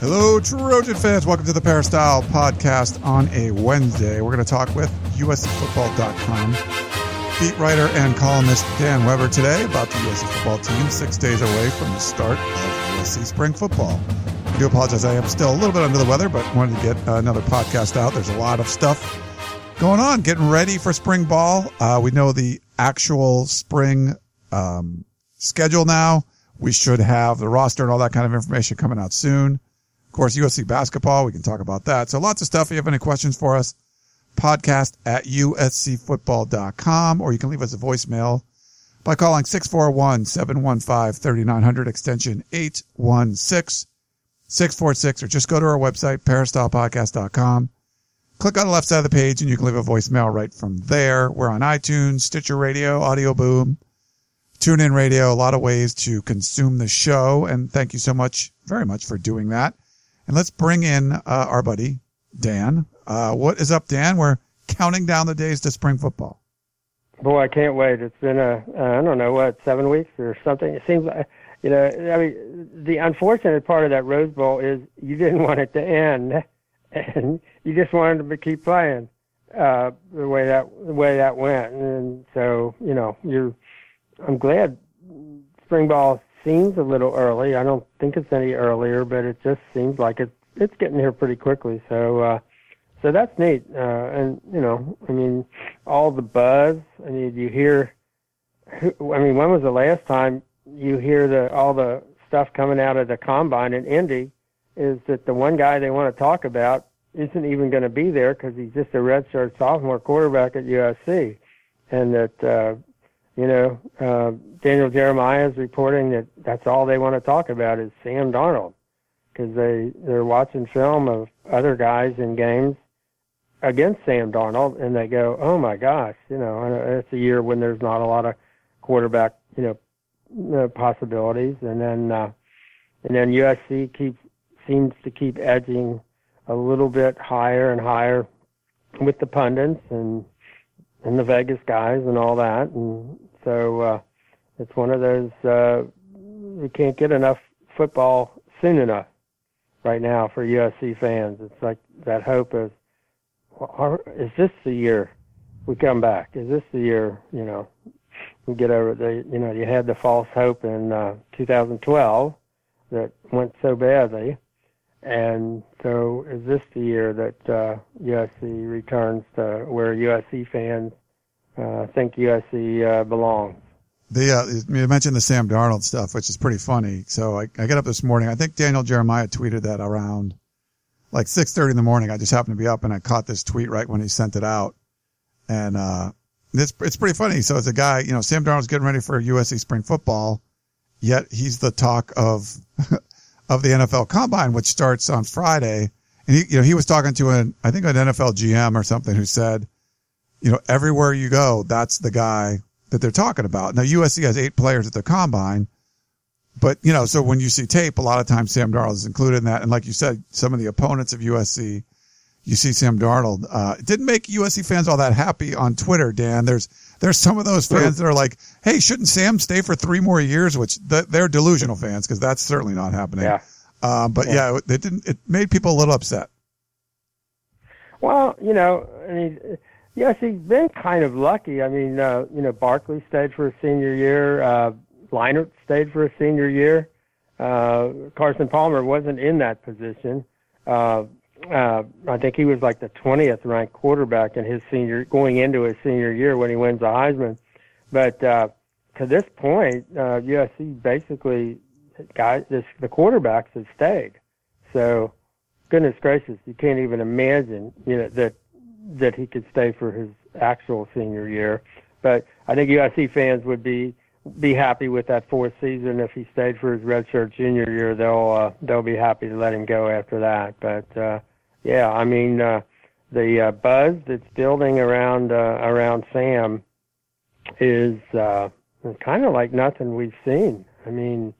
Hello, Trojan fans. Welcome to the Peristyle podcast on a Wednesday. We're going to talk with USCFootball.com beat writer and columnist Dan Weber today about the USC football team six days away from the start of USC spring football. I do apologize. I am still a little bit under the weather, but wanted to get another podcast out. There's a lot of stuff going on, getting ready for spring ball. Uh, we know the actual spring um, schedule now. We should have the roster and all that kind of information coming out soon. Of course, USC basketball, we can talk about that. So lots of stuff. If you have any questions for us, podcast at uscfootball.com, or you can leave us a voicemail by calling 641-715-3900 extension 816 646, or just go to our website, peristylepodcast.com. Click on the left side of the page and you can leave a voicemail right from there. We're on iTunes, Stitcher Radio, Audio Boom, TuneIn Radio, a lot of ways to consume the show. And thank you so much, very much for doing that. And let's bring in uh, our buddy, Dan. Uh, what is up, Dan? We're counting down the days to spring football. Boy, I can't wait. It's been a, uh, I don't know, what, seven weeks or something. It seems like, you know, I mean, the unfortunate part of that Rose Bowl is you didn't want it to end and you just wanted to keep playing, uh, the way that, the way that went. And so, you know, you're, I'm glad spring ball seems a little early. I don't think it's any earlier, but it just seems like it's it's getting here pretty quickly. So uh, so that's neat. Uh, and you know, I mean, all the buzz. I mean, you hear. I mean, when was the last time you hear the all the stuff coming out of the combine in Indy? Is that the one guy they want to talk about isn't even going to be there because he's just a redshirt sophomore quarterback at USC, and that uh, you know, uh, Daniel Jeremiah is reporting that that's all they want to talk about is Sam Darnold because they they're watching film of other guys in games against Sam Darnold and they go, oh my gosh, you know, it's a year when there's not a lot of quarterback, you know, uh, possibilities, and then uh, and then USC keeps seems to keep edging a little bit higher and higher with the pundits and and the Vegas guys and all that, and so uh, it's one of those uh, we can't get enough football soon enough right now for USC fans. It's like that hope is is this the year we come back? Is this the year you know we get over the you know you had the false hope in uh, 2012 that went so badly. And so, is this the year that uh, USC returns to where USC fans uh, think USC uh, belongs. The uh, you mentioned the Sam Darnold stuff, which is pretty funny. So I, I got up this morning. I think Daniel Jeremiah tweeted that around like six thirty in the morning. I just happened to be up and I caught this tweet right when he sent it out, and uh, it's it's pretty funny. So it's a guy, you know, Sam Darnold's getting ready for USC spring football, yet he's the talk of of the NFL Combine, which starts on Friday. And he, you know, he was talking to an I think an NFL GM or something who said you know, everywhere you go, that's the guy that they're talking about. Now USC has eight players at the combine, but you know, so when you see tape, a lot of times Sam Darnold is included in that. And like you said, some of the opponents of USC, you see Sam Darnold. Uh, didn't make USC fans all that happy on Twitter, Dan. There's, there's some of those fans that are like, Hey, shouldn't Sam stay for three more years? Which they're delusional fans because that's certainly not happening. Yeah. Um, but yeah. yeah, it didn't, it made people a little upset. Well, you know, I mean, Yes, he's been kind of lucky. I mean, uh, you know, Barkley stayed for a senior year. Uh, Leinart stayed for a senior year. Uh, Carson Palmer wasn't in that position. Uh, uh, I think he was like the 20th ranked quarterback in his senior, going into his senior year when he wins the Heisman. But uh, to this point, uh, USC basically, guys, this, the quarterbacks have stayed. So, goodness gracious, you can't even imagine, you know, that that he could stay for his actual senior year. But I think USC fans would be be happy with that fourth season if he stayed for his redshirt junior year. They'll uh, they'll be happy to let him go after that. But uh, yeah, I mean, uh, the uh, buzz that's building around uh, around Sam is uh, kind of like nothing we've seen. I mean,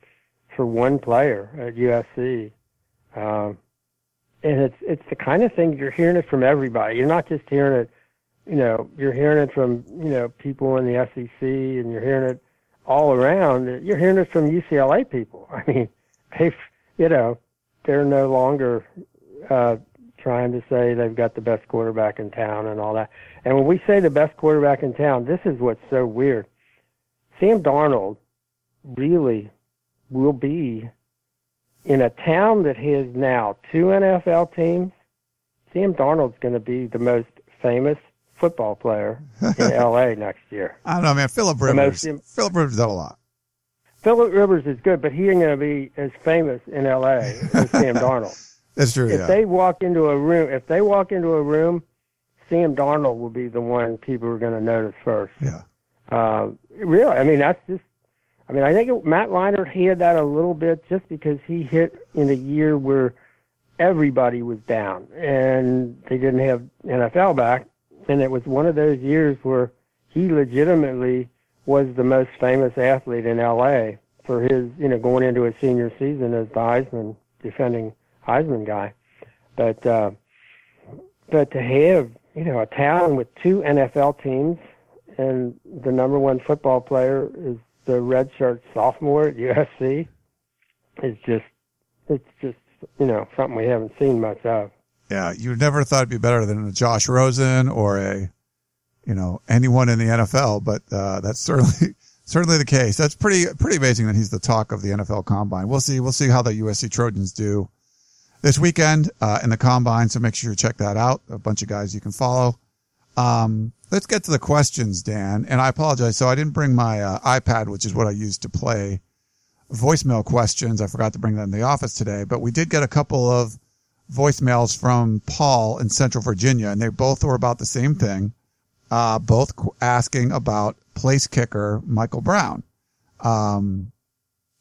for one player at USC, uh, and it's it's the kind of thing you're hearing it from everybody. You're not just hearing it, you know, you're hearing it from you know people in the SEC, and you're hearing it all around. You're hearing it from UCLA people. I mean, they've you know, they're no longer uh, trying to say they've got the best quarterback in town and all that. And when we say the best quarterback in town, this is what's so weird. Sam Darnold really will be in a town that has now two NFL teams. Sam Darnold's going to be the most famous football player in LA next year. I don't know, man. Philip Rivers. Most, Philip Rivers done a lot. Philip Rivers is good, but he ain't going to be as famous in LA as Sam Darnold. That's true. If yeah. they walk into a room, if they walk into a room, Sam Darnold will be the one people are going to notice first. Yeah. Uh, really, I mean, that's just. I mean, I think it, Matt Leinart he had that a little bit just because he hit in a year where everybody was down and they didn't have NFL back, and it was one of those years where he legitimately was the most famous athlete in LA for his, you know, going into his senior season as the Heisman defending Heisman guy. But uh, but to have you know a town with two NFL teams and the number one football player is the redshirt sophomore at USC is just it's just you know something we haven't seen much of. Yeah, you never thought it'd be better than a Josh Rosen or a you know anyone in the NFL, but uh, that's certainly certainly the case. That's pretty pretty amazing that he's the talk of the NFL Combine. We'll see we'll see how the USC Trojans do this weekend uh, in the combine. So make sure you check that out. A bunch of guys you can follow. Um, let's get to the questions, Dan. And I apologize. So I didn't bring my uh, iPad, which is what I use to play voicemail questions. I forgot to bring that in the office today, but we did get a couple of voicemails from Paul in Central Virginia, and they both were about the same thing. Uh, both asking about place kicker Michael Brown. Um,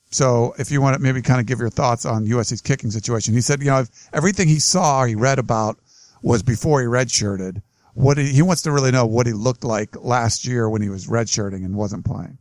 so if you want to maybe kind of give your thoughts on USC's kicking situation, he said, you know, everything he saw, he read about was before he redshirted. What he, he wants to really know what he looked like last year when he was redshirting and wasn't playing.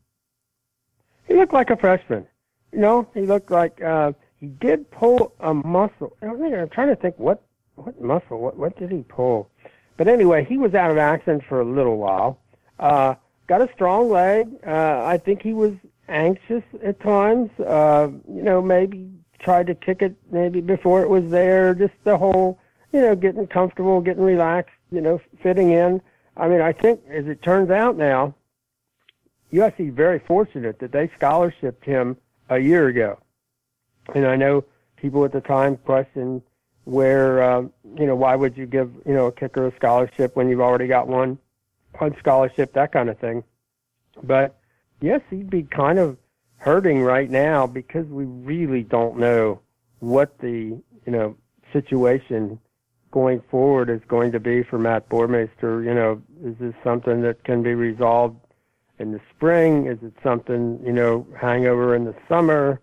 He looked like a freshman. You know, he looked like uh, he did pull a muscle. I I'm trying to think what what muscle, what what did he pull? But anyway, he was out of action for a little while. Uh, got a strong leg. Uh, I think he was anxious at times. Uh, you know, maybe tried to kick it maybe before it was there. Just the whole, you know, getting comfortable, getting relaxed, you know, fitting in. I mean, I think as it turns out now, USC is very fortunate that they scholarshiped him a year ago. And I know people at the time questioned where, uh, you know, why would you give, you know, a kicker a scholarship when you've already got one on scholarship, that kind of thing. But yes, he'd be kind of hurting right now because we really don't know what the you know situation going forward is going to be for Matt Boermeester. You know, is this something that can be resolved in the spring? Is it something you know hangover in the summer?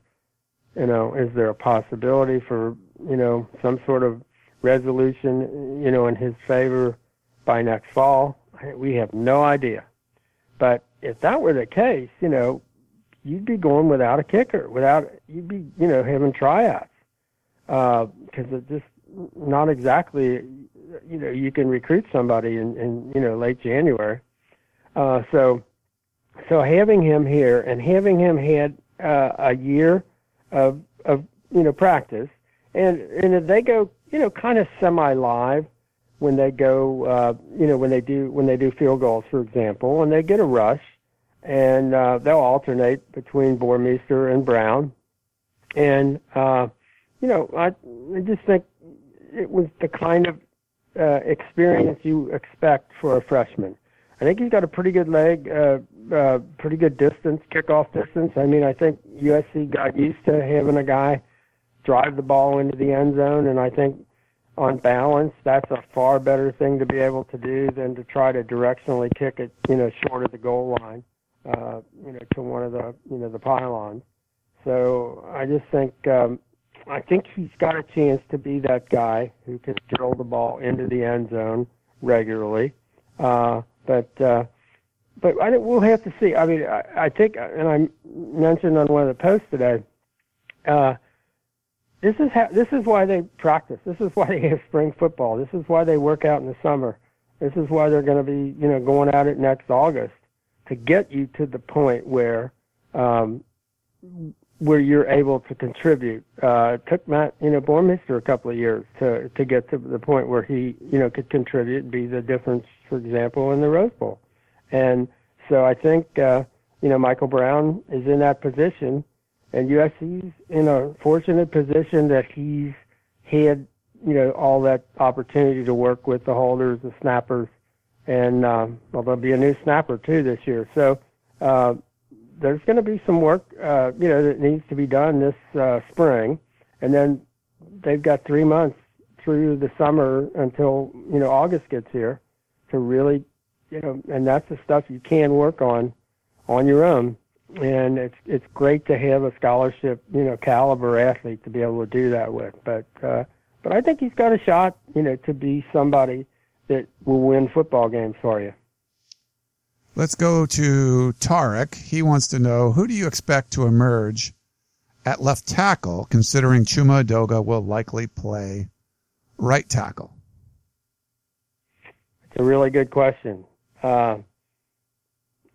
You know, is there a possibility for you know some sort of resolution you know in his favor by next fall? We have no idea. But if that were the case, you know, you'd be going without a kicker, without you'd be, you know, having tryouts because uh, it's just not exactly, you know, you can recruit somebody in, in you know late January. Uh, so, so having him here and having him had uh, a year of of you know practice, and and they go, you know, kind of semi live when they go, uh, you know, when they do when they do field goals, for example, and they get a rush, and uh, they'll alternate between Boermeester and Brown, and uh, you know, I, I just think it was the kind of uh, experience you expect for a freshman. I think he's got a pretty good leg, uh, uh, pretty good distance, kickoff distance. I mean, I think USC got used to having a guy drive the ball into the end zone, and I think on balance, that's a far better thing to be able to do than to try to directionally kick it, you know, short of the goal line, uh, you know, to one of the, you know, the pylons. So I just think, um, I think he's got a chance to be that guy who can drill the ball into the end zone regularly. Uh, but uh, but I we'll have to see. I mean, I, I think, and I mentioned on one of the posts today. Uh, this is how. This is why they practice. This is why they have spring football. This is why they work out in the summer. This is why they're going to be, you know, going at it next August to get you to the point where um, where you're able to contribute. Uh, took Matt, you know, Boermeester a couple of years to to get to the point where he, you know, could contribute and be the difference, for example, in the Rose Bowl. And so I think, uh, you know, Michael Brown is in that position, and USC's in a fortunate position that he's had, you know, all that opportunity to work with the holders, the snappers, and um, well, there'll be a new snapper too this year. So. Uh, there's going to be some work, uh, you know, that needs to be done this uh, spring, and then they've got three months through the summer until you know August gets here to really, you know, and that's the stuff you can work on on your own. And it's it's great to have a scholarship, you know, caliber athlete to be able to do that with. But uh, but I think he's got a shot, you know, to be somebody that will win football games for you. Let's go to Tarek. He wants to know who do you expect to emerge at left tackle, considering Chuma Edoga will likely play right tackle? It's a really good question. Uh,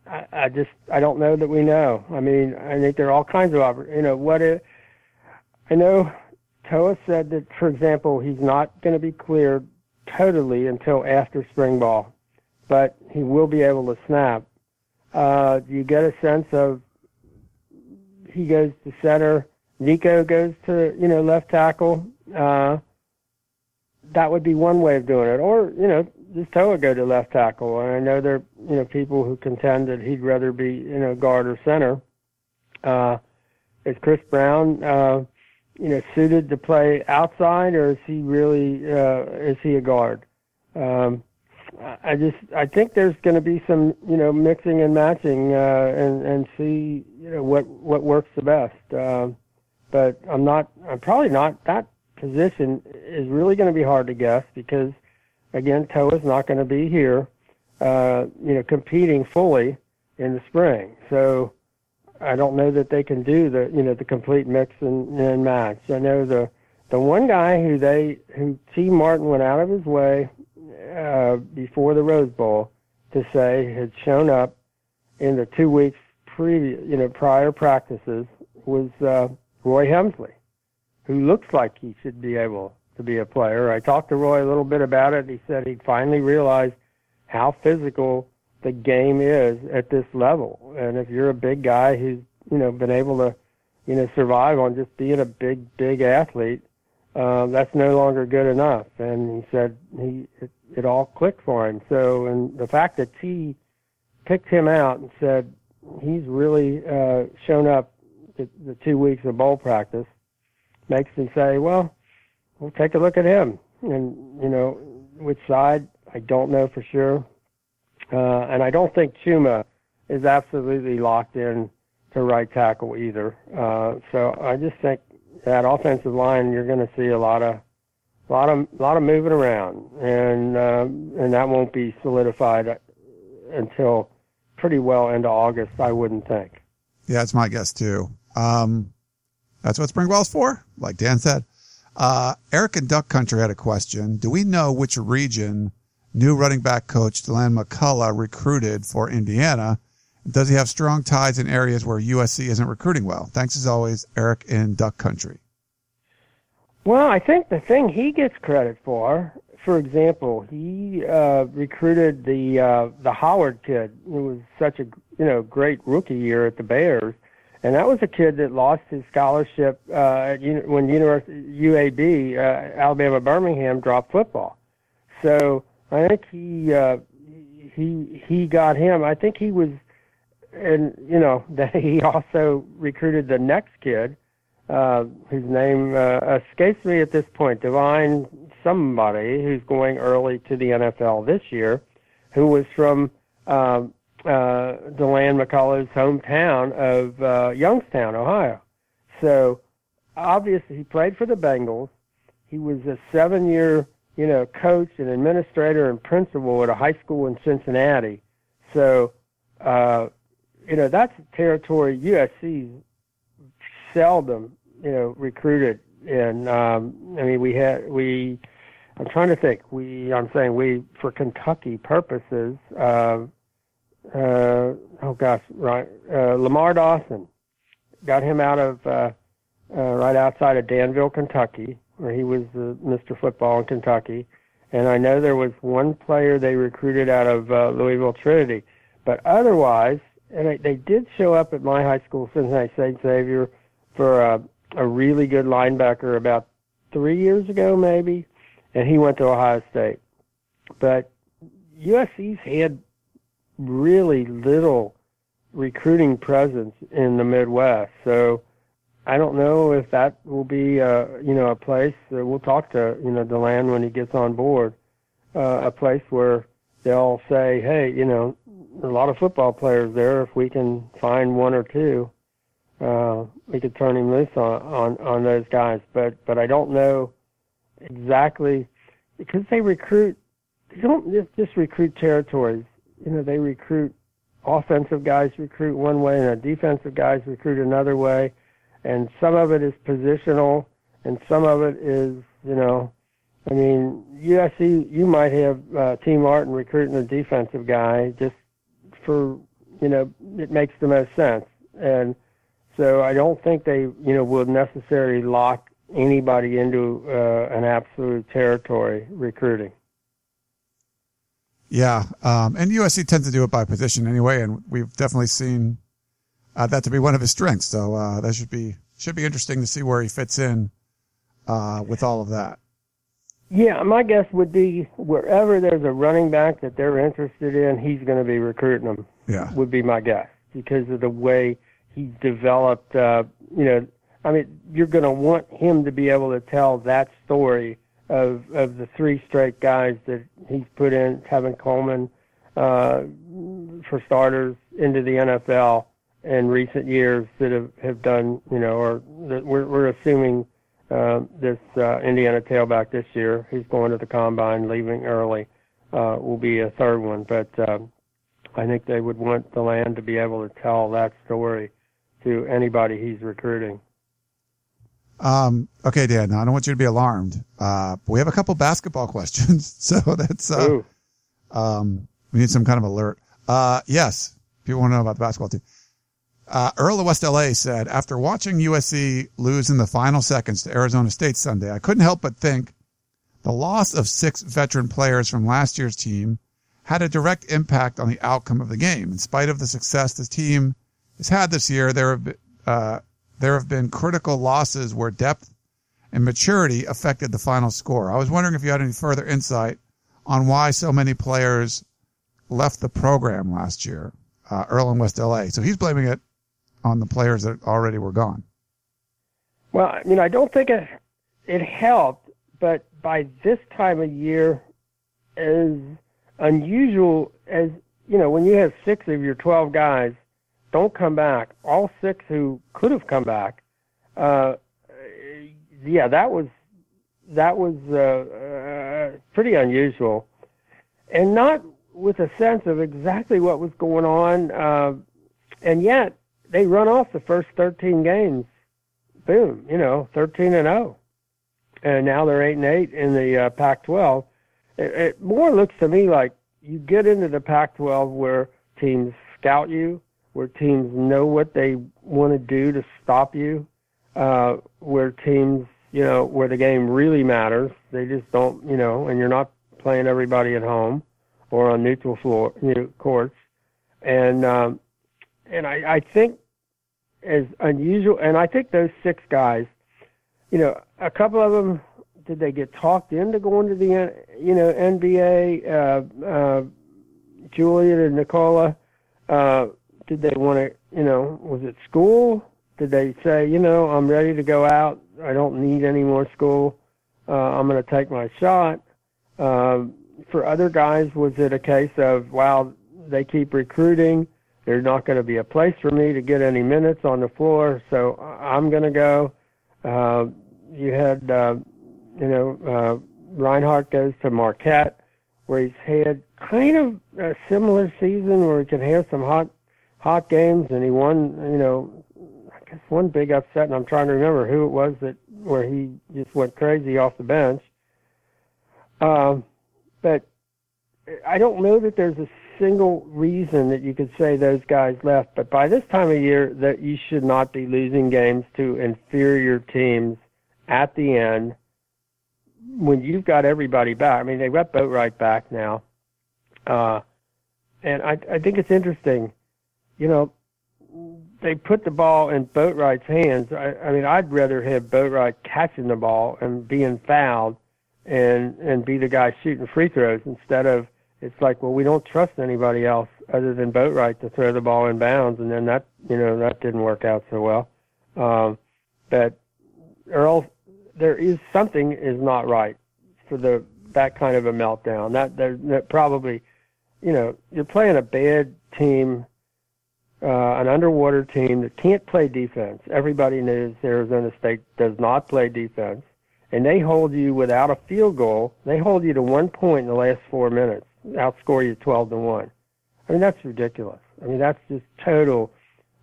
I, I, just I don't know that we know. I mean, I think there are all kinds of you know what if I know Toa said that, for example, he's not going to be cleared totally until after spring ball but he will be able to snap. Uh, you get a sense of he goes to center, Nico goes to you know left tackle. Uh, that would be one way of doing it, or you know just Toa go to left tackle. And I know there you know people who contend that he'd rather be you know guard or center. Uh, is Chris Brown uh, you know suited to play outside, or is he really uh, is he a guard? Um, I just I think there's going to be some you know mixing and matching uh, and and see you know what what works the best. Uh, but I'm not I'm probably not that position is really going to be hard to guess because again Toa's not going to be here uh, you know competing fully in the spring. So I don't know that they can do the you know the complete mix and, and match. I know the the one guy who they who Tee Martin went out of his way uh, before the Rose Bowl to say had shown up in the two weeks previous, you know, prior practices was uh, Roy Hemsley, who looks like he should be able to be a player. I talked to Roy a little bit about it. He said he finally realized how physical the game is at this level, and if you're a big guy who's you know been able to you know survive on just being a big big athlete, uh, that's no longer good enough. And he said he it, it all clicked for him. So, and the fact that T picked him out and said he's really uh, shown up the, the two weeks of bowl practice makes me say, well, we'll take a look at him. And you know, which side I don't know for sure. Uh, and I don't think Chuma is absolutely locked in to right tackle either. Uh, so I just think that offensive line, you're going to see a lot of a lot of a lot of moving around, and uh, and that won't be solidified until pretty well into August, I wouldn't think. Yeah, it's my guess too. Um, that's what spring ball's for, like Dan said. Uh, Eric and Duck Country had a question. Do we know which region new running back coach Deland McCullough recruited for Indiana? Does he have strong ties in areas where USC isn't recruiting well? Thanks as always, Eric in Duck Country. Well, I think the thing he gets credit for, for example, he uh, recruited the uh, the Howard kid, who was such a you know great rookie year at the Bears, and that was a kid that lost his scholarship uh, at, when University UAB uh, Alabama Birmingham dropped football. So I think he uh, he he got him. I think he was, and you know that he also recruited the next kid uh, whose name uh, escapes me at this point, Devine somebody who's going early to the NFL this year, who was from uh, uh, Deland McCullough's hometown of uh, Youngstown, Ohio. So obviously he played for the Bengals. He was a seven-year, you know, coach and administrator and principal at a high school in Cincinnati. So, uh, you know, that's territory USC seldom, you know, recruited and Um, I mean, we had we. I'm trying to think. We. I'm saying we for Kentucky purposes. Uh, uh, oh gosh, right. Uh, Lamar Dawson got him out of uh, uh, right outside of Danville, Kentucky, where he was uh, Mr. Football in Kentucky. And I know there was one player they recruited out of uh, Louisville Trinity, but otherwise, and they, they did show up at my high school, Cincinnati St. Xavier, for a, a really good linebacker about three years ago, maybe, and he went to Ohio State. But USC's had really little recruiting presence in the Midwest. So I don't know if that will be, uh, you know, a place. Uh, we'll talk to you know Deland when he gets on board. Uh, a place where they'll say, hey, you know, a lot of football players there. If we can find one or two, uh, we could turn him loose on, on on those guys. But but I don't know exactly because they recruit. They don't just, just recruit territories you know, they recruit offensive guys recruit one way and defensive guys recruit another way. And some of it is positional and some of it is, you know, I mean, USC, you might have uh, Tee Martin recruiting a defensive guy just for, you know, it makes the most sense. And so I don't think they, you know, will necessarily lock anybody into uh, an absolute territory recruiting. Yeah, um, and USC tends to do it by position anyway, and we've definitely seen uh, that to be one of his strengths. So uh, that should be should be interesting to see where he fits in uh, with all of that. Yeah, my guess would be wherever there's a running back that they're interested in, he's going to be recruiting them. Yeah, would be my guess because of the way he's developed. Uh, you know, I mean, you're going to want him to be able to tell that story of of the three straight guys that he's put in, Tevin Coleman, uh, for starters, into the NFL in recent years that have, have done, you know, or that we're, we're assuming uh, this uh, Indiana tailback this year, he's going to the combine, leaving early, uh, will be a third one. But uh, I think they would want Deland to be able to tell that story to anybody he's recruiting. Um, okay, Dan, I don't want you to be alarmed. Uh, we have a couple basketball questions. So that's, uh, um, we need some kind of alert. Uh, yes, people want to know about the basketball team. Uh, Earl of West LA said, after watching USC lose in the final seconds to Arizona State Sunday, I couldn't help but think the loss of six veteran players from last year's team had a direct impact on the outcome of the game. In spite of the success the team has had this year, there have been, uh, there have been critical losses where depth and maturity affected the final score. I was wondering if you had any further insight on why so many players left the program last year, uh, Earl in West LA. So he's blaming it on the players that already were gone. Well, I mean, I don't think it, it helped, but by this time of year, as unusual as, you know, when you have six of your 12 guys don't come back. All six who could have come back. Uh, yeah, that was that was uh, uh, pretty unusual, and not with a sense of exactly what was going on. Uh, and yet they run off the first 13 games. Boom, you know, 13 and 0, and now they're eight and eight in the uh, Pac-12. It, it more looks to me like you get into the Pac-12 where teams scout you where teams know what they want to do to stop you, uh, where teams, you know, where the game really matters. They just don't, you know, and you're not playing everybody at home or on neutral floor, you know, courts. And, um, and I, I think as unusual, and I think those six guys, you know, a couple of them, did they get talked into going to the, you know, NBA? Uh, uh, Julian and Nikola, uh, did they want to, you know, was it school? Did they say, you know, I'm ready to go out. I don't need any more school. Uh, I'm going to take my shot. Uh, for other guys, was it a case of, wow, they keep recruiting. There's not going to be a place for me to get any minutes on the floor, so I'm going to go. Uh, you had, uh, you know, uh, Reinhardt goes to Marquette, where he's had kind of a similar season where he can have some hot, hot games, and he won, you know, I guess one big upset, and I'm trying to remember who it was that where he just went crazy off the bench. Um, but I don't know that there's a single reason that you could say those guys left. But by this time of year, that you should not be losing games to inferior teams at the end when you've got everybody back. I mean, they've got Boatwright back now, uh, and I, I think it's interesting. You know, they put the ball in Boatwright's hands. I, I mean, I'd rather have Boatwright catching the ball and being fouled and and be the guy shooting free throws instead of it's like, well, we don't trust anybody else other than Boatwright to throw the ball in bounds, and then that you know that didn't work out so well. Um, but Earl, there is something is not right for the that kind of a meltdown. That there that probably, you know, you're playing a bad team, uh, an underwater team that can't play defense. Everybody knows Arizona State does not play defense, and they hold you without a field goal. They hold you to one point in the last four minutes outscore you 12 to 1. I mean, that's ridiculous. I mean, that's just total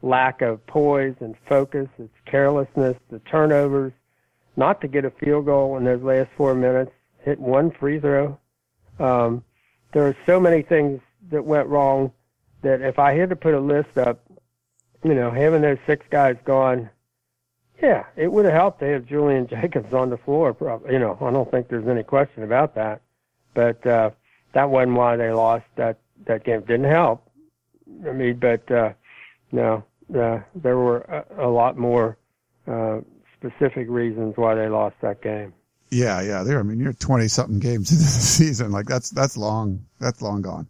lack of poise and focus. It's carelessness, the turnovers, not to get a field goal in those last four minutes, hit one free throw. Um, there are so many things that went wrong that if I had to put a list up, you know, having those six guys gone, yeah, it would have helped to have Julian Jacobs on the floor. Probably, you know, I don't think there's any question about that. But uh, that wasn't why they lost that that game. Didn't help. I mean, but uh, no, uh, there were a, a lot more uh, specific reasons why they lost that game. Yeah, yeah. There. I mean, you're 20 something games into the season. Like that's that's long. That's long gone.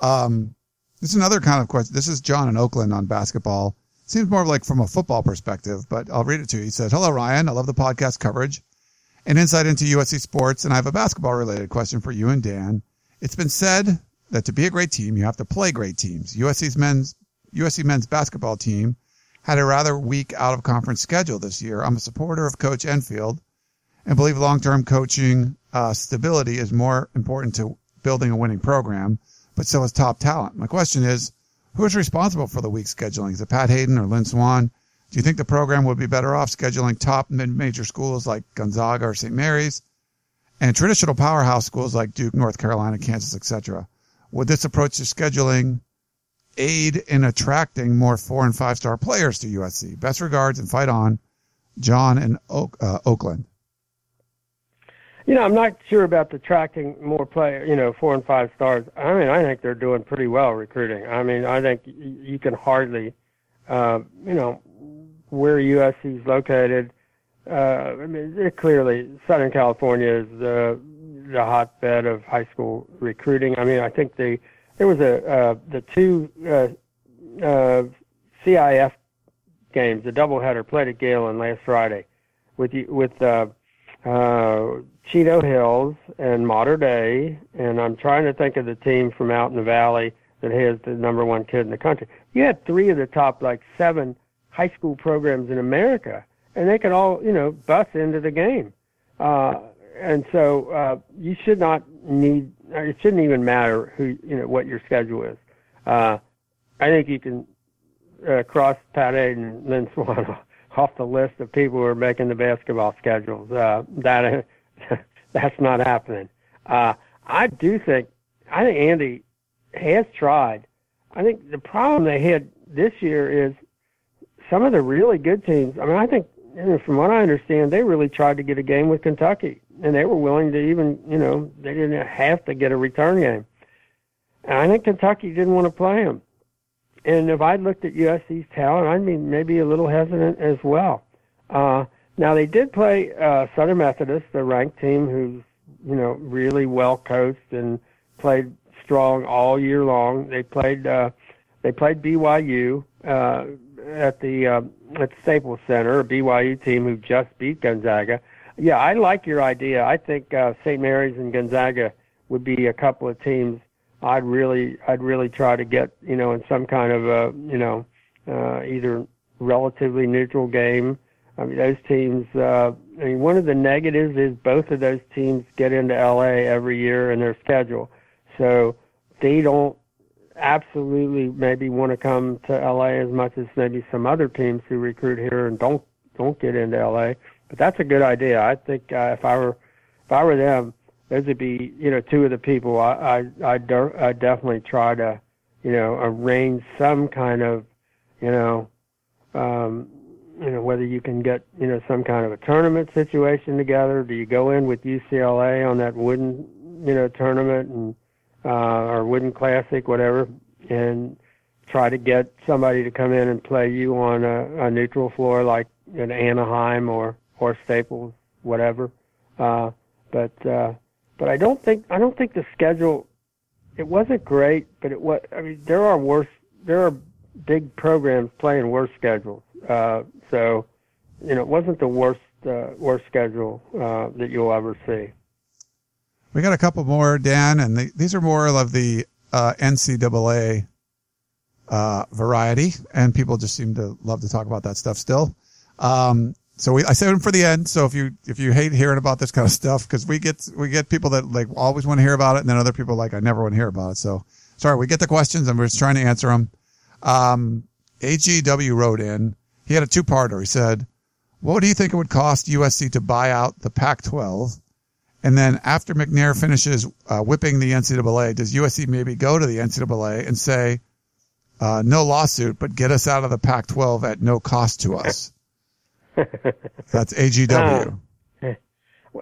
Um, this is another kind of question. This is John in Oakland on basketball. Seems more like from a football perspective, but I'll read it to you. He said, "Hello, Ryan. I love the podcast coverage and insight into USC sports, and I have a basketball related question for you and Dan." It's been said that to be a great team, you have to play great teams. USC's men's USC men's basketball team had a rather weak out of conference schedule this year. I'm a supporter of Coach Enfield and believe long term coaching uh, stability is more important to building a winning program, but so is top talent. My question is, who is responsible for the weak scheduling? Is it Pat Haden or Lynn Swann? Do you think the program would be better off scheduling top mid-major schools like Gonzaga or St. Mary's and traditional powerhouse schools like Duke, North Carolina, Kansas, etc. Would this approach to scheduling aid in attracting more four and five star players to USC? Best regards and fight on, John in Oak, uh, Oakland. You know, I'm not sure about attracting more players, you know, four and five stars. I mean, I think they're doing pretty well recruiting. I mean, I think you can hardly, uh, you know, where USC is located, uh, I mean, clearly Southern California is the the hotbed of high school recruiting. I mean, I think the there was a uh, the two uh, uh, CIF games, the doubleheader played at Galen last Friday, with with uh, uh, Chino Hills and Mater Dei, and I'm trying to think of the team from out in the valley that has the number one kid in the country. You had three of the top like seven high school programs in America and they could all, you know, bust into the game. Uh, and so uh, you should not need. It shouldn't even matter who, you know, what your schedule is. Uh, I think you can uh, cross Pat and Lynn Swann off the list of people who are making the basketball schedules. Uh, that that's not happening. Uh, I do think. I think Andy has tried. I think the problem they had this year is some of the really good teams. I mean, I think and from what I understand, they really tried to get a game with Kentucky, and they were willing to even, you know, they didn't have to get a return game. And I think Kentucky didn't want to play them. And if I looked at USC's talent, I'd be maybe a little hesitant as well. Uh, now they did play uh, Southern Methodist, a ranked team who's, you know, really well coached and played strong all year long. They played uh, they played BYU. Uh, at the uh, at the Staples Center, a BYU team who just beat Gonzaga. Yeah, I like your idea. I think uh, St. Mary's and Gonzaga would be a couple of teams I'd really I'd really try to get you know in some kind of a you know uh, either relatively neutral game I mean, those teams. Uh, I mean, one of the negatives is both of those teams get into LA every year in their schedule, so they don't absolutely maybe want to come to LA as much as maybe some other teams who recruit here and don't don't get into LA. But that's a good idea. I think uh, if I were if I were them, those would be you know two of the people I I I de- definitely try to you know arrange some kind of you know um, you know whether you can get you know some kind of a tournament situation together. Do you go in with UCLA on that wooden you know tournament and uh, or wooden classic, whatever, and try to get somebody to come in and play you on a, a neutral floor like in Anaheim or or Staples, whatever. Uh, but uh, but I don't think I don't think the schedule it wasn't great, but it was. I mean, there are worse. There are big programs playing worse schedules. Uh, so, you know, it wasn't the worst uh, worst schedule uh, that you'll ever see. We got a couple more, Dan, and the, these are more of the uh, NCAA uh, variety, and people just seem to love to talk about that stuff still. Um, so we, I saved them for the end. So if you, if you hate hearing about this kind of stuff, cause we get, we get people that like always want to hear about it. And then other people like, I never want to hear about it. So sorry, we get the questions and we're just trying to answer them. Um, AGW wrote in, he had a two parter. He said, what do you think it would cost USC to buy out the Pac 12? And then after McNair finishes uh, whipping the NCAA, does USC maybe go to the NCAA and say, uh, no lawsuit, but get us out of the Pac 12 at no cost to us? That's AGW. Uh,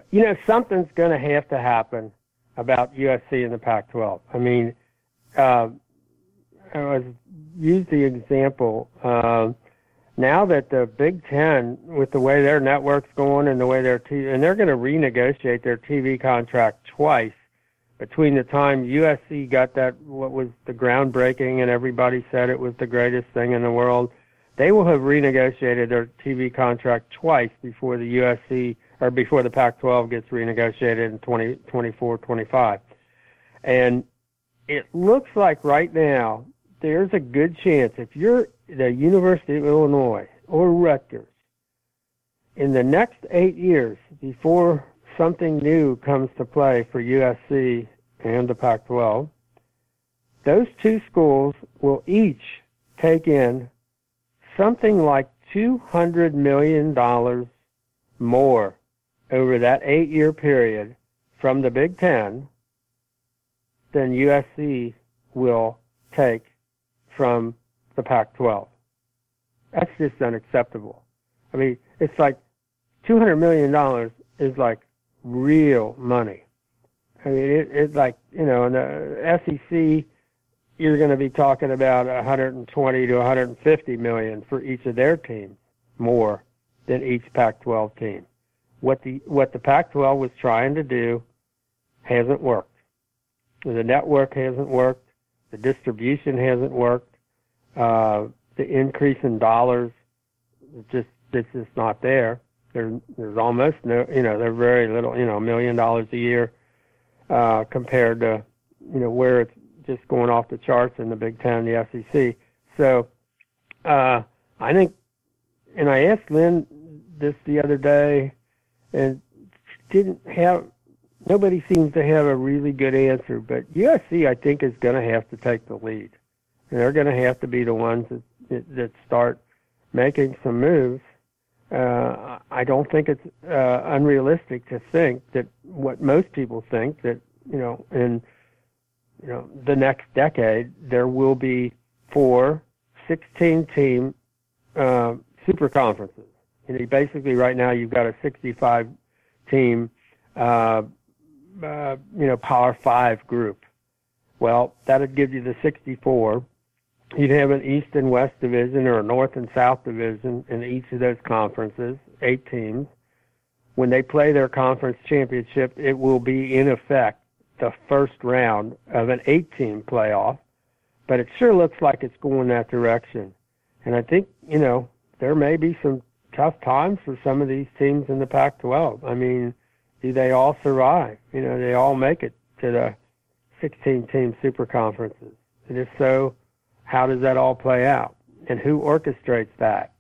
you know, something's going to have to happen about USC and the Pac-12. I mean, uh, was use the example. Uh, now that the Big Ten, with the way their network's going and the way their TV, and they're going to renegotiate their TV contract twice between the time USC got that what was the groundbreaking and everybody said it was the greatest thing in the world they will have renegotiated their TV contract twice before the USC or before the Pac-12 gets renegotiated in 2024, 25. And it looks like right now there's a good chance if you're the University of Illinois or Rutgers in the next eight years before something new comes to play for USC and the Pac-12, those two schools will each take in something like $200 million more over that eight year period from the Big Ten than USC will take from the Pac 12. That's just unacceptable. I mean, it's like $200 million is like real money. I mean, it, it's like, you know, in the SEC, you're going to be talking about 120 to 150 million for each of their teams more than each Pac-12 team. What the what the Pac-12 was trying to do hasn't worked. The network hasn't worked. The distribution hasn't worked. Uh, the increase in dollars just it's just not there. There, there's almost no, you know, there's very little, you know, a million dollars a year uh, compared to, you know, where it's just going off the charts in the Big Ten, the SEC. So uh, I think, and I asked Lynn this the other day, and didn't have nobody seems to have a really good answer. But USC, I think, is going to have to take the lead, and they're going to have to be the ones that that start making some moves. Uh, I don't think it's uh, unrealistic to think that what most people think that you know in you know, the next decade, there will be four 16 team uh, super conferences. You know, basically right now you've got a 65 team, uh, uh, you know, Power Five group. Well, that'd give you the 64. You'd have an East and West division or a North and South division in each of those conferences, eight teams. When they play their conference championship, it will be in effect the first round of an eight team playoff, but it sure looks like it's going that direction. And I think, you know, there may be some tough times for some of these teams in the Pac 12. I mean, they all survive? You know, they all make it to the 16 team super conferences. And if so, how does that all play out? And who orchestrates that?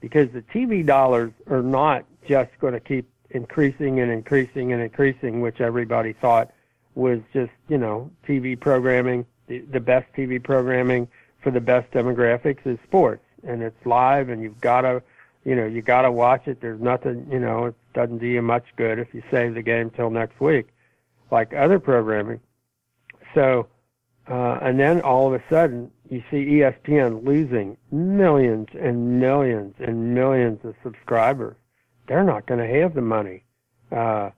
because the TV dollars are not just going to keep increasing and increasing and increasing, which everybody thought was just, you know, TV programming, the, the best TV programming for the best demographics is sports and it's live and you've got to, you know, you got to watch it. There's nothing, you know, it doesn't do you much good if you save the game till next week, like other programming. So, uh, and then all of a sudden you see ESPN losing millions and millions and millions of subscribers. They're not going to have the money, uh,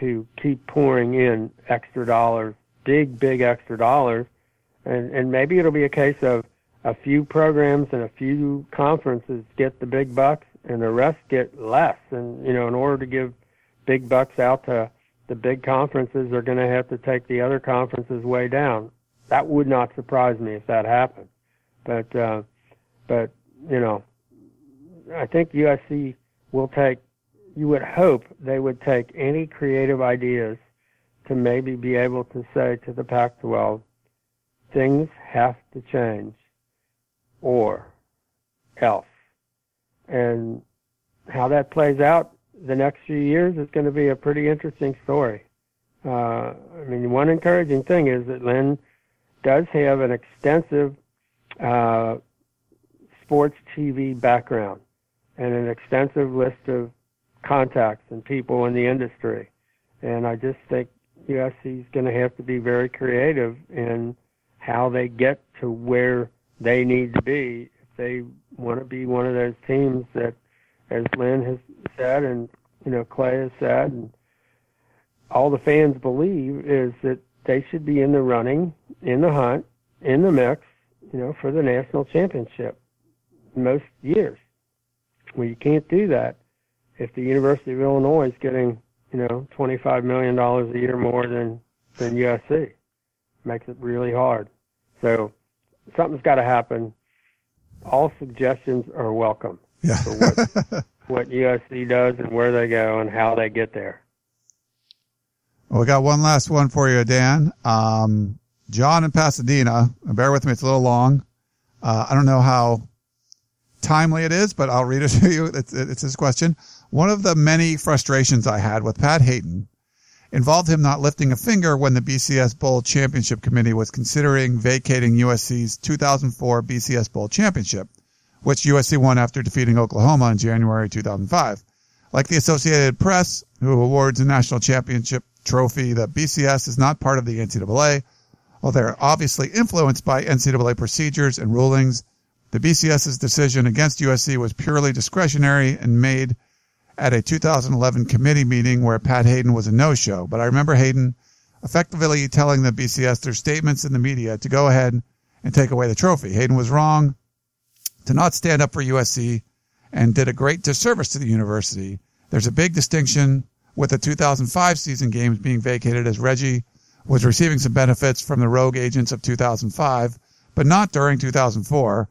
to keep pouring in extra dollars, big, big extra dollars. And, and maybe it'll be a case of a few programs and a few conferences get the big bucks and the rest get less. And, you know, in order to give big bucks out to the big conferences, they're going to have to take the other conferences way down. That would not surprise me if that happened. But, uh, but, you know, I think USC will take you would hope they would take any creative ideas to maybe be able to say to the Pac 12, things have to change or else. And how that plays out the next few years is going to be a pretty interesting story. Uh, I mean, one encouraging thing is that Lynn does have an extensive uh, sports TV background and an extensive list of contacts and people in the industry. And I just think USC is going to have to be very creative in how they get to where they need to be they want to be one of those teams that, as Lynn has said and you know Clay has said, and all the fans believe is that they should be in the running, in the hunt, in the mix, you know, for the national championship most years. Well, you can't do that if the University of Illinois is getting, you know, $25 million a year more than, than USC, makes it really hard. So something's got to happen. All suggestions are welcome yeah. for what, what USC does and where they go and how they get there. Well, we got one last one for you, Dan. Um, John in Pasadena. Bear with me; it's a little long. Uh, I don't know how timely it is, but I'll read it to you. It's, it's his question. One of the many frustrations I had with Pat Haden involved him not lifting a finger when the BCS Bowl Championship Committee was considering vacating USC's 2004 BCS Bowl Championship, which USC won after defeating Oklahoma in January 2005. Like the Associated Press, who awards a national championship trophy, the BCS is not part of the NCAA. While they're obviously influenced by NCAA procedures and rulings, the BCS's decision against USC was purely discretionary and made at a 2011 committee meeting where Pat Haden was a no-show. But I remember Haden effectively telling the BCS their statements in the media to go ahead and take away the trophy. Haden was wrong to not stand up for USC and did a great disservice to the university. There's a big distinction with the 2005 season games being vacated as Reggie was receiving some benefits from the rogue agents of 2005, but not during 2004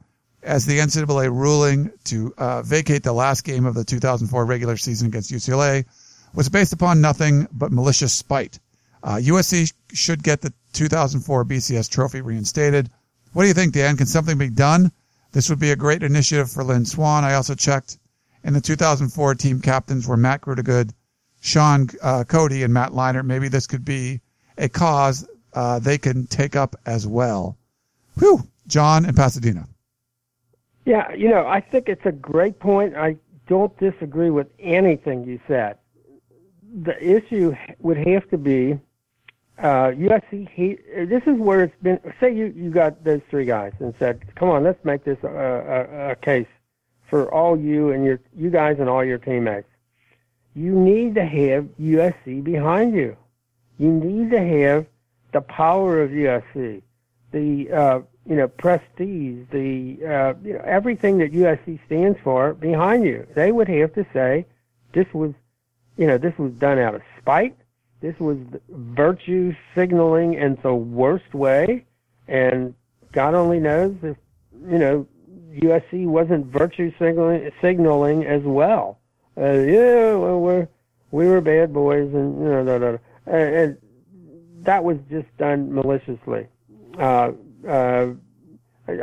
as the NCAA ruling to uh, vacate the last game of the 2004 regular season against UCLA was based upon nothing but malicious spite. Uh, USC should get the 2004 BCS trophy reinstated. What do you think, Dan? Can something be done? This would be a great initiative for Lynn Swann. I also checked, and the 2004 team captains were Matt Grootegoed, Shaun uh, Cody, and Matt Leinart. Maybe this could be a cause uh, they can take up as well. Whew, John in Pasadena. Yeah, you know, I think it's a great point. I don't disagree with anything you said. The issue would have to be uh, USC. He, this is where it's been. Say you you got those three guys and said, "Come on, let's make this a, a, a case for all you and your you guys and all your teammates." You need to have USC behind you. You need to have the power of USC, the uh, you know, prestige, the uh, you know, everything that USC stands for behind you. They would have to say, this was, you know, this was done out of spite. This was virtue signaling in the worst way, and God only knows if you know USC wasn't virtue signaling, signaling as well. Uh, yeah, well, we're we were bad boys, and you know, da, da, da. And, and that was just done maliciously. Uh, uh,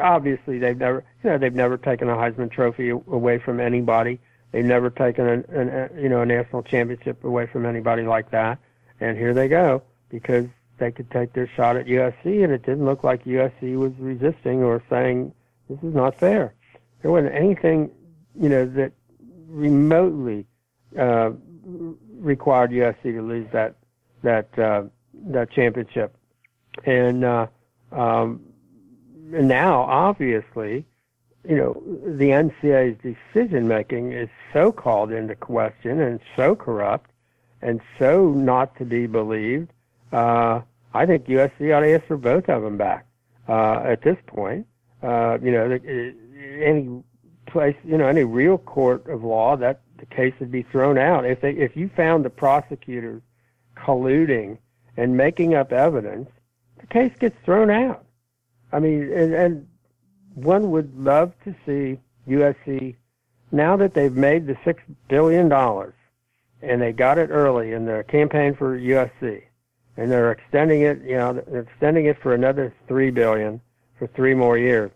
obviously they've never, you know, they've never taken a Heisman Trophy away from anybody. They've never taken a, you know a national championship away from anybody like that. And here they go because they could take their shot at USC, and it didn't look like USC was resisting or saying this is not fair. There wasn't anything, you know, that remotely uh, required USC to lose that that uh, that championship, and uh, um, now obviously, you know, the NCAA's decision making is so called into question and so corrupt and so not to be believed. Uh, I think USC ought to ask for both of them back uh, at this point. Uh, you know, any place, you know, any real court of law, that the case would be thrown out. If they, if you found the prosecutors colluding and making up evidence, the case gets thrown out. I mean, and, and one would love to see USC now that they've made the six billion dollars and they got it early in their campaign for USC, and they're extending it. You know, they're extending it for another three billion for three more years.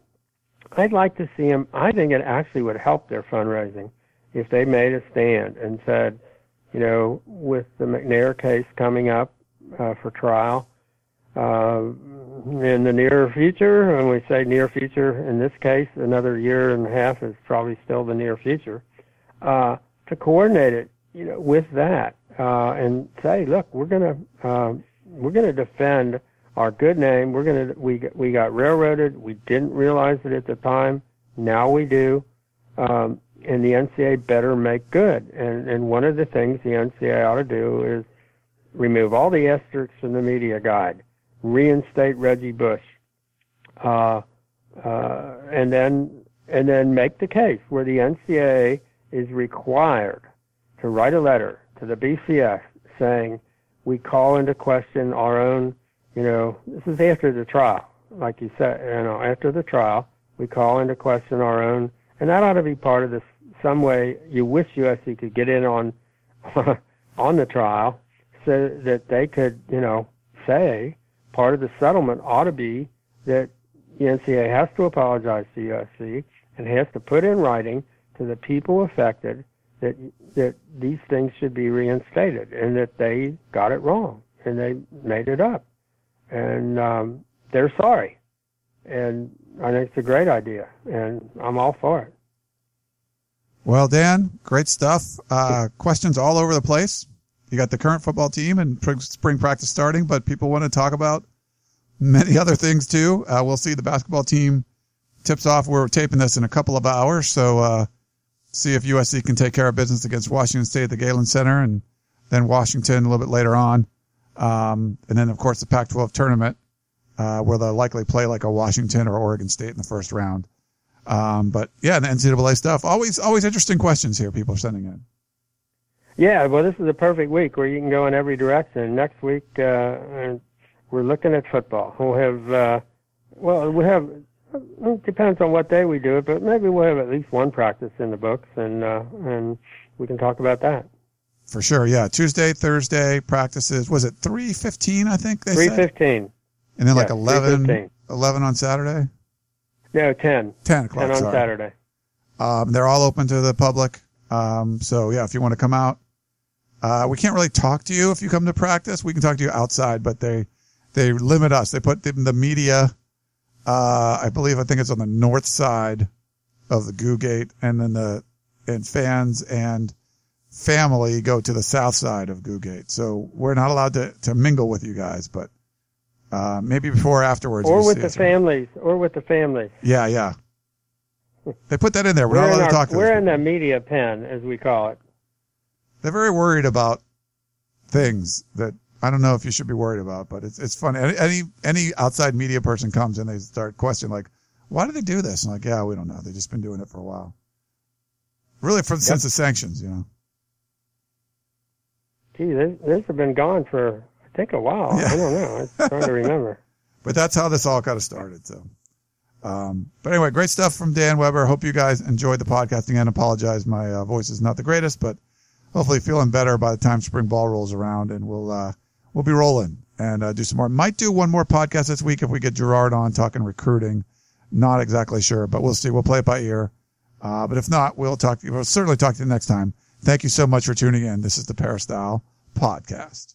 I'd like to see them. I think it actually would help their fundraising if they made a stand and said, you know, with the McNair case coming up uh, for trial uh, in the near future, and we say near future in this case, another year and a half is probably still the near future, uh, to coordinate it, you know, with that uh, and say, look, we're gonna uh, we're gonna defend our good name. We're gonna we we got railroaded. We didn't realize it at the time. Now we do. Um, and the NCA better make good. And and one of the things the NCA ought to do is remove all the asterisks in the media guide, reinstate Reggie Bush, uh, uh, and then and then make the case where the NCAA is required to write a letter to the BCS saying we call into question our own you know, this is after the trial, like you said, you know, after the trial, we call into question our own, and that ought to be part of this. Some way you wish USC could get in on on the trial, so that they could, you know, say part of the settlement ought to be that the NCAA has to apologize to USC and has to put in writing to the people affected that that these things should be reinstated and that they got it wrong and they made it up and um, they're sorry. And I think it's a great idea, and I'm all for it. Well, Dan, great stuff. Uh, questions all over the place. You got the current football team and spring practice starting, but people want to talk about many other things too. Uh, we'll see the basketball team tips off. We're taping this in a couple of hours, so uh, see if USC can take care of business against Washington State at the Galen Center, and then Washington a little bit later on. Um, and then of course the Pac-12 tournament, uh, where they'll likely play like a Washington or Oregon State in the first round. Um, but yeah, the NCAA stuff. Always, always interesting questions here. People are sending in. Yeah, well, this is a perfect week where you can go in every direction. Next week, uh, we're looking at football. We'll have, uh, well, we have. It depends on what day we do it, but maybe we'll have at least one practice in the books, and uh, and we can talk about that. For sure, yeah. Tuesday, Thursday practices. Was it three fifteen? I think they three fifteen. And then like 11, 11 on Saturday. No, ten. Ten o'clock. Ten on sorry. Saturday. Um, they're all open to the public. Um, so yeah, if you want to come out, uh, we can't really talk to you if you come to practice. We can talk to you outside, but they they limit us. They put the, the media. Uh, I believe I think it's on the north side of the Goux Gate, and then the and fans and family go to the south side of Goux Gate. So we're not allowed to, to mingle with you guys, but uh, maybe before or afterwards. Or with the families. Or with the families. Yeah, yeah. They put that in there. We're, we're not allowed our, to talk to We're in the media pen, as we call it. They're very worried about things that I don't know if you should be worried about, but it's it's funny. Any any, any outside media person comes and they start questioning like, why do they do this? I'm like, yeah, we don't know. They've just been doing it for a while. Really, for the yep. sense of sanctions, you know gee, this, this has been gone for I think a while. Yeah. I don't know. I'm trying to remember. But that's how this all kind of started. So, um, but anyway, great stuff from Dan Weber. Hope you guys enjoyed the podcasting and apologize. My uh, voice is not the greatest, but hopefully feeling better by the time spring ball rolls around and we'll, uh, we'll be rolling and uh, do some more. Might do one more podcast this week if we get Gerard on talking recruiting Not exactly sure, but we'll see. We'll play it by ear. Uh, but if not, we'll talk. We'll certainly talk to you next time. Thank you so much for tuning in. This is the Peristyle Podcast.